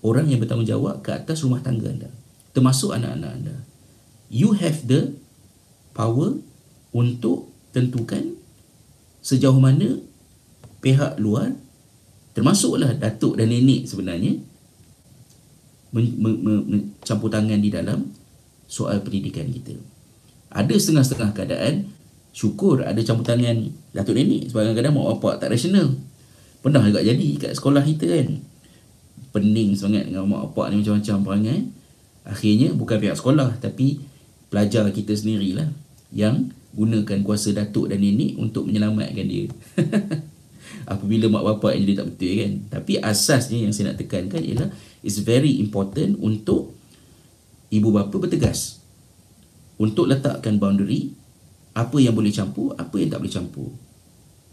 orang yang bertanggungjawab ke atas rumah tangga anda. Termasuk anak-anak anda. You have the power untuk tentukan sejauh mana pihak luar termasuklah datuk dan nenek sebenarnya mencampur tangan di dalam soal pendidikan kita. Ada setengah-setengah keadaan syukur ada campur tangan datuk nenek sebab kadang-kadang mak bapak tak rasional. Pernah juga jadi kat sekolah kita kan. Pening sangat dengan mak bapak ni macam-macam perangai. Akhirnya bukan pihak sekolah tapi pelajar kita sendirilah yang gunakan kuasa datuk dan nenek untuk menyelamatkan dia. Apabila mak bapak yang jadi tak betul kan. Tapi asasnya yang saya nak tekankan ialah it's very important untuk ibu bapa bertegas. Untuk letakkan boundary apa yang boleh campur, apa yang tak boleh campur.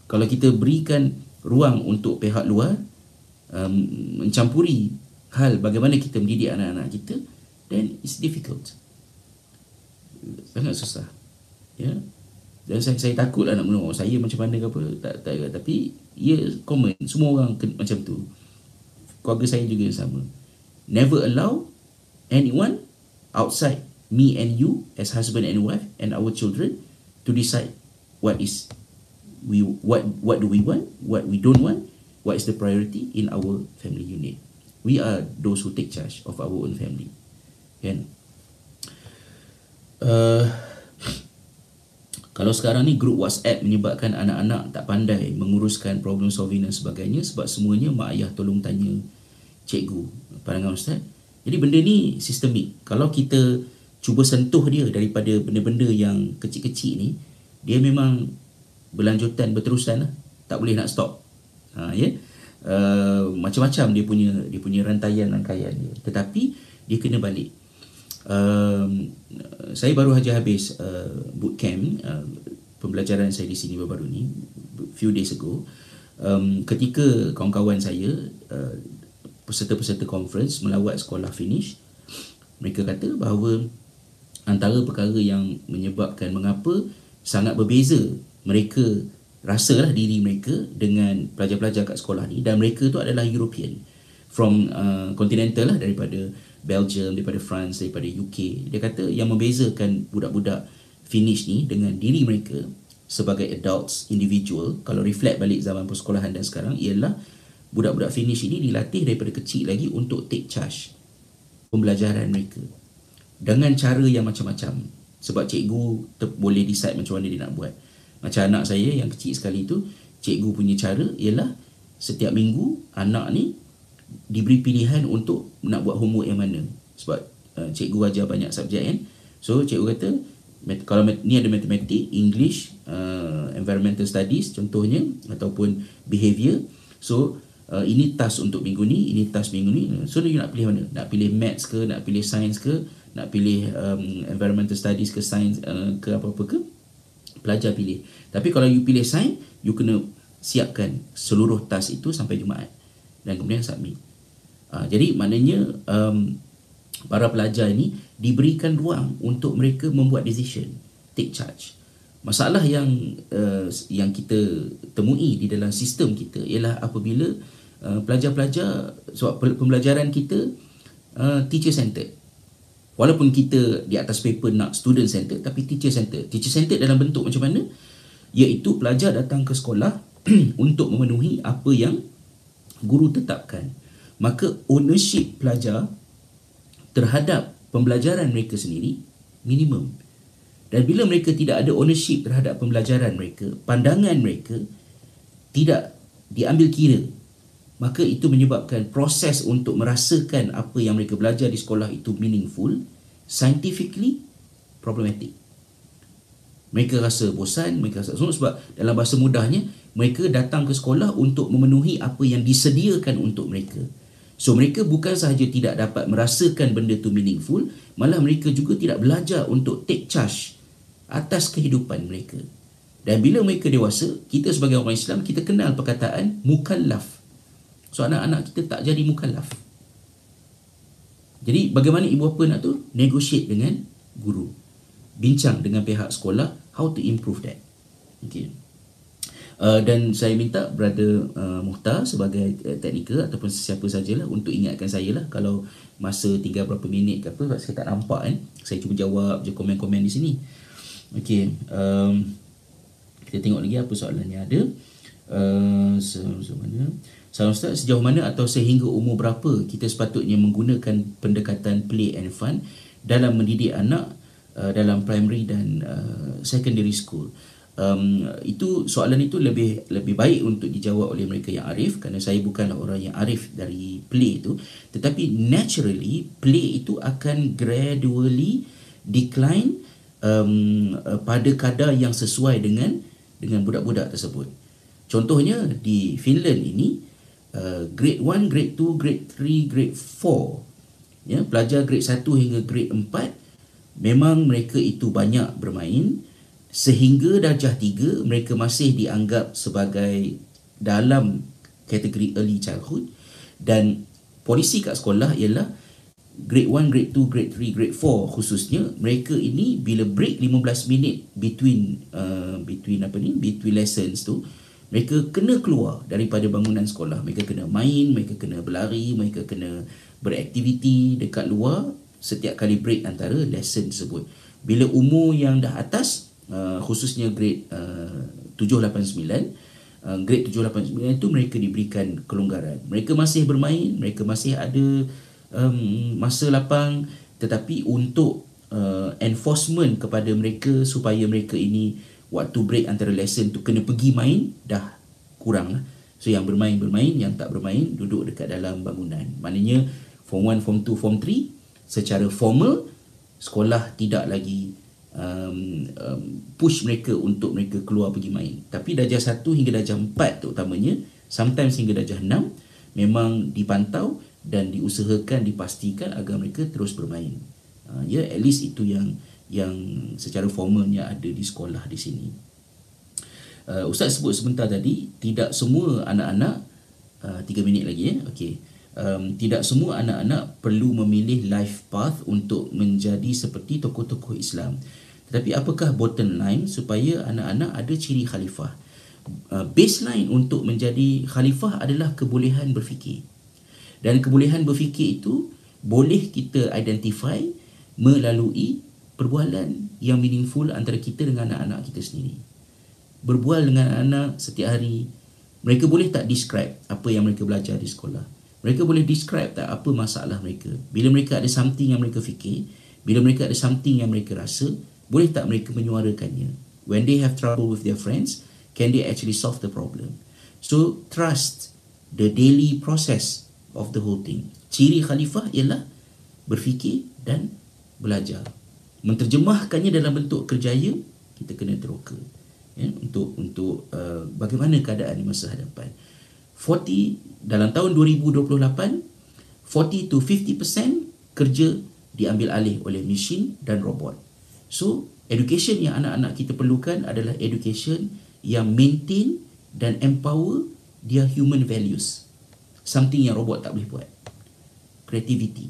Kalau kita berikan ruang untuk pihak luar um, mencampuri hal bagaimana kita mendidik anak-anak kita, then it's difficult sangat susah ya. Dan saya, saya takut lah nak menurut saya macam mana ke apa tak, tak, tapi ia common. Semua orang ke, macam tu. Keluarga saya juga sama. Never allow anyone outside me and you as husband and wife and our children to decide what is we what what do we want what we don't want what is the priority in our family unit. We are those who take charge of our own family. Kan? Uh, kalau sekarang ni grup WhatsApp menyebabkan anak-anak tak pandai menguruskan problem solving dan sebagainya sebab semuanya mak ayah tolong tanya cikgu pandangan ustaz. Jadi benda ni sistemik. Kalau kita cuba sentuh dia daripada benda-benda yang kecil-kecil ni, dia memang berlanjutan berterusan lah. Tak boleh nak stop. Ha, ya? Uh, macam-macam dia punya dia punya rantaian-rangkaian dia. Tetapi dia kena balik um, saya baru saja habis uh, bootcamp uh, pembelajaran saya di sini baru-baru ni few days ago. Um, ketika kawan-kawan saya uh, peserta-peserta conference melawat sekolah finish mereka kata bahawa antara perkara yang menyebabkan mengapa sangat berbeza mereka rasalah diri mereka dengan pelajar-pelajar kat sekolah ni dan mereka tu adalah European. From uh, continental lah daripada Belgium, daripada France, daripada UK. Dia kata yang membezakan budak-budak finish ni dengan diri mereka sebagai adults individual kalau reflect balik zaman persekolahan dan sekarang ialah budak-budak finish ini dilatih daripada kecil lagi untuk take charge pembelajaran mereka. Dengan cara yang macam-macam. Sebab cikgu ter- boleh decide macam mana dia nak buat. Macam anak saya yang kecil sekali tu cikgu punya cara ialah setiap minggu anak ni diberi pilihan untuk nak buat homework yang mana sebab uh, cikgu ajar banyak subjek kan so cikgu kata kalau ni ada matematik, English, uh, environmental studies contohnya ataupun behavior. So uh, ini task untuk minggu ni, ini task minggu ni. So you nak pilih mana? Nak pilih maths ke, nak pilih science ke, nak pilih um, environmental studies ke science uh, ke apa-apa ke? Pelajar pilih. Tapi kalau you pilih science, you kena siapkan seluruh task itu sampai Jumaat dan kemudian submit. Uh, jadi maknanya um, para pelajar ini diberikan ruang untuk mereka membuat decision, take charge. Masalah yang uh, yang kita temui di dalam sistem kita ialah apabila uh, pelajar-pelajar sebab pembelajaran kita uh, teacher centered. Walaupun kita di atas paper nak student centered tapi teacher centered. Teacher centered dalam bentuk macam mana? Iaitu pelajar datang ke sekolah untuk memenuhi apa yang guru tetapkan. Maka ownership pelajar terhadap pembelajaran mereka sendiri minimum. Dan bila mereka tidak ada ownership terhadap pembelajaran mereka, pandangan mereka tidak diambil kira, maka itu menyebabkan proses untuk merasakan apa yang mereka belajar di sekolah itu meaningful, scientifically problematic. Mereka rasa bosan, mereka rasa sebab dalam bahasa mudahnya, mereka datang ke sekolah untuk memenuhi apa yang disediakan untuk mereka. So mereka bukan sahaja tidak dapat merasakan benda tu meaningful, malah mereka juga tidak belajar untuk take charge atas kehidupan mereka. Dan bila mereka dewasa, kita sebagai orang Islam, kita kenal perkataan mukallaf. So anak-anak kita tak jadi mukallaf. Jadi bagaimana ibu bapa nak tu? Negotiate dengan guru. Bincang dengan pihak sekolah how to improve that. Okay. Uh, dan saya minta brother uh, Muhtar sebagai uh, teknikal ataupun sesiapa sajalah untuk ingatkan saya lah kalau masa tinggal berapa minit ke apa sebab saya tak nampak kan saya cuba jawab je komen-komen di sini. Okey um, kita tengok lagi apa soalan yang ada. Uh, mana? Salam Ustaz, sejauh mana atau sehingga umur berapa kita sepatutnya menggunakan pendekatan play and fun dalam mendidik anak uh, dalam primary dan uh, secondary school? Um, itu soalan itu lebih lebih baik untuk dijawab oleh mereka yang arif kerana saya bukanlah orang yang arif dari play itu tetapi naturally play itu akan gradually decline um, pada kadar yang sesuai dengan dengan budak-budak tersebut. Contohnya di Finland ini uh, grade 1 grade 2 grade 3 grade 4 ya pelajar grade 1 hingga grade 4 memang mereka itu banyak bermain sehingga darjah 3 mereka masih dianggap sebagai dalam kategori early childhood. Dan polisi kat sekolah ialah grade 1, grade 2, grade 3, grade 4 khususnya mereka ini bila break 15 minit between uh, between apa ni between lessons tu mereka kena keluar daripada bangunan sekolah. Mereka kena main mereka kena berlari mereka kena beraktiviti dekat luar setiap kali break antara lesson tersebut. Bila umur yang dah atas Uh, khususnya grade uh, 789 uh, grade 789 itu mereka diberikan kelonggaran. Mereka masih bermain mereka masih ada um, masa lapang. Tetapi untuk uh, enforcement kepada mereka supaya mereka ini waktu break antara lesson tu kena pergi main dah kurang lah. So yang bermain bermain yang tak bermain duduk dekat dalam bangunan. Maknanya form 1 form 2 form 3 secara formal sekolah tidak lagi um, um, push mereka untuk mereka keluar pergi main. Tapi darjah 1 hingga darjah 4 terutamanya, sometimes hingga darjah 6, memang dipantau dan diusahakan, dipastikan agar mereka terus bermain. Uh, ya, at least itu yang yang secara formalnya ada di sekolah di sini. Uh, Ustaz sebut sebentar tadi, tidak semua anak-anak, uh, 3 minit lagi ya, okay um, tidak semua anak-anak perlu memilih life path untuk menjadi seperti tokoh-tokoh Islam. Tetapi apakah bottom line supaya anak-anak ada ciri khalifah? Uh, baseline untuk menjadi khalifah adalah kebolehan berfikir. Dan kebolehan berfikir itu boleh kita identify melalui perbualan yang meaningful antara kita dengan anak-anak kita sendiri. berbual dengan anak setiap hari. Mereka boleh tak describe apa yang mereka belajar di sekolah. Mereka boleh describe tak apa masalah mereka. Bila mereka ada something yang mereka fikir, bila mereka ada something yang mereka rasa, boleh tak mereka menyuarakannya? When they have trouble with their friends, can they actually solve the problem? So, trust the daily process of the whole thing. Ciri khalifah ialah berfikir dan belajar. Menterjemahkannya dalam bentuk kerjaya, kita kena teroka ya, untuk untuk uh, bagaimana keadaan di masa hadapan. 40 dalam tahun 2028 40 to 50% kerja diambil alih oleh mesin dan robot. So, education yang anak-anak kita perlukan adalah education yang maintain dan empower their human values. Something yang robot tak boleh buat. Creativity,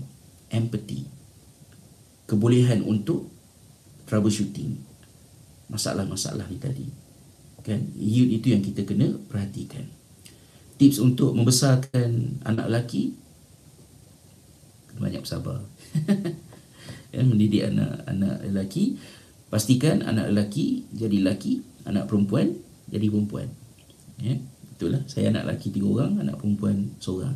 empathy, kebolehan untuk troubleshooting masalah-masalah ni tadi kan itu yang kita kena perhatikan tips untuk membesarkan anak lelaki banyak bersabar. Ya, mendidik anak anak lelaki. Pastikan anak lelaki jadi lelaki anak perempuan jadi perempuan. Ya itulah saya anak lelaki tiga orang anak perempuan seorang.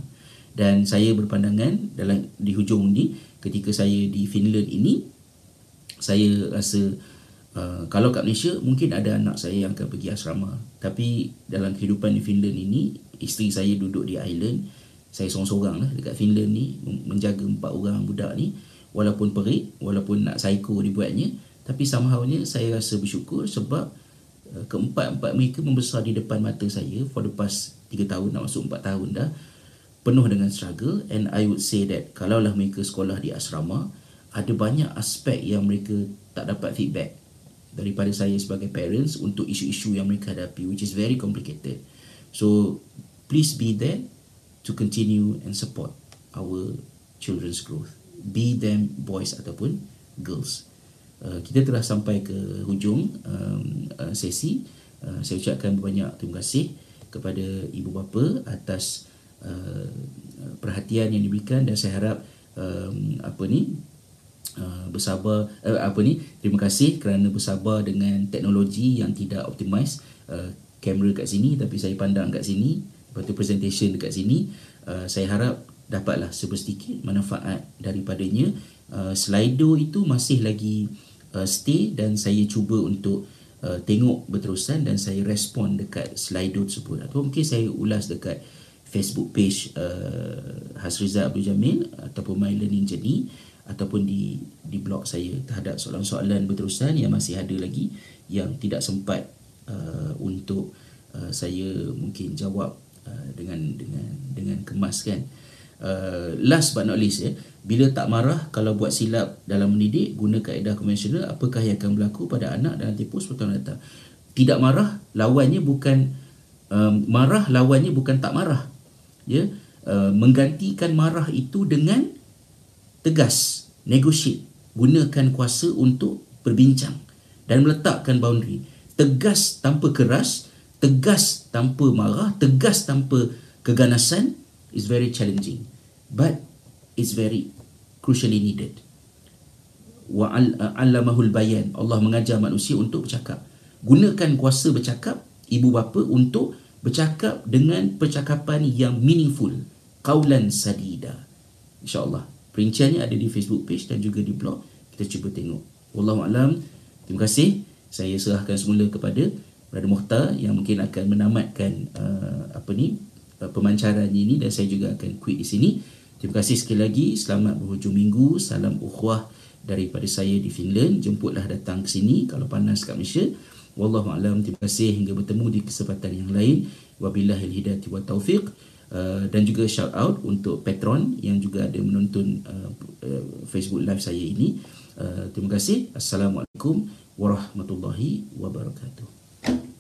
Dan saya berpandangan dalam di hujung ni ketika saya di Finland ini saya rasa Uh, kalau kat Malaysia mungkin ada anak saya yang akan pergi asrama. Tapi dalam kehidupan di Finland ini isteri saya duduk di island saya seorang-seorang lah dekat Finland ni menjaga empat orang budak ni. Walaupun perik walaupun nak psycho dibuatnya tapi somehownya saya rasa bersyukur sebab uh, keempat-empat mereka membesar di depan mata saya for the past 3 tahun nak masuk 4 tahun dah penuh dengan struggle. And I would say that kalaulah mereka sekolah di asrama ada banyak aspek yang mereka tak dapat feedback daripada saya sebagai parents untuk isu-isu yang mereka hadapi which is very complicated. So please be there to continue and support our children's growth. Be them boys ataupun girls. Uh, kita telah sampai ke hujung um, uh, sesi. Uh, saya ucapkan banyak terima kasih kepada ibu bapa atas uh, perhatian yang diberikan dan saya harap um, apa ni Uh, bersabar uh, apa ni terima kasih kerana bersabar dengan teknologi yang tidak optimize uh, kamera kat sini tapi saya pandang kat sini lepas tu presentation dekat sini. Uh, saya harap dapatlah sedikit manfaat daripadanya. Uh, Slido itu masih lagi uh, stay dan saya cuba untuk uh, tengok berterusan dan saya respon dekat Slido tersebut. Atau mungkin saya ulas dekat Facebook page uh, Hasriza Abdul Jamil ataupun My Learning Journey ataupun di di blog saya terhadap soalan-soalan berterusan yang masih ada lagi yang tidak sempat uh, untuk uh, saya mungkin jawab uh, dengan dengan dengan kemas kan. Uh, last but not least ya, bila tak marah kalau buat silap dalam mendidik guna kaedah konvensional apakah yang akan berlaku pada anak dalam tempoh 10 tahun datang? Tidak marah lawannya bukan um, marah lawannya bukan tak marah. Ya, uh, menggantikan marah itu dengan tegas, negotiate, gunakan kuasa untuk berbincang dan meletakkan boundary. Tegas tanpa keras, tegas tanpa marah, tegas tanpa keganasan is very challenging. But it's very crucially needed. Wa allamahul bayan. Allah mengajar manusia untuk bercakap. Gunakan kuasa bercakap ibu bapa untuk bercakap dengan percakapan yang meaningful. Qaulan sadida. InsyaAllah. Perinciannya ada di Facebook page dan juga di blog. Kita cuba tengok. Wallahualam. Terima kasih. Saya serahkan semula kepada Brother Muhtar yang mungkin akan menamatkan uh, apa ni uh, pemancaran ini dan saya juga akan quit di sini. Terima kasih sekali lagi. Selamat berhujung minggu. Salam ukhuwah daripada saya di Finland. Jemputlah datang ke sini kalau panas kat Malaysia. Wallahualam. Terima kasih hingga bertemu di kesempatan yang lain. Wabillahil hidayati wa taufiq. Uh, dan juga shout out untuk patron yang juga ada menonton uh, uh, Facebook live saya ini. Uh, terima kasih. Assalamualaikum warahmatullahi wabarakatuh.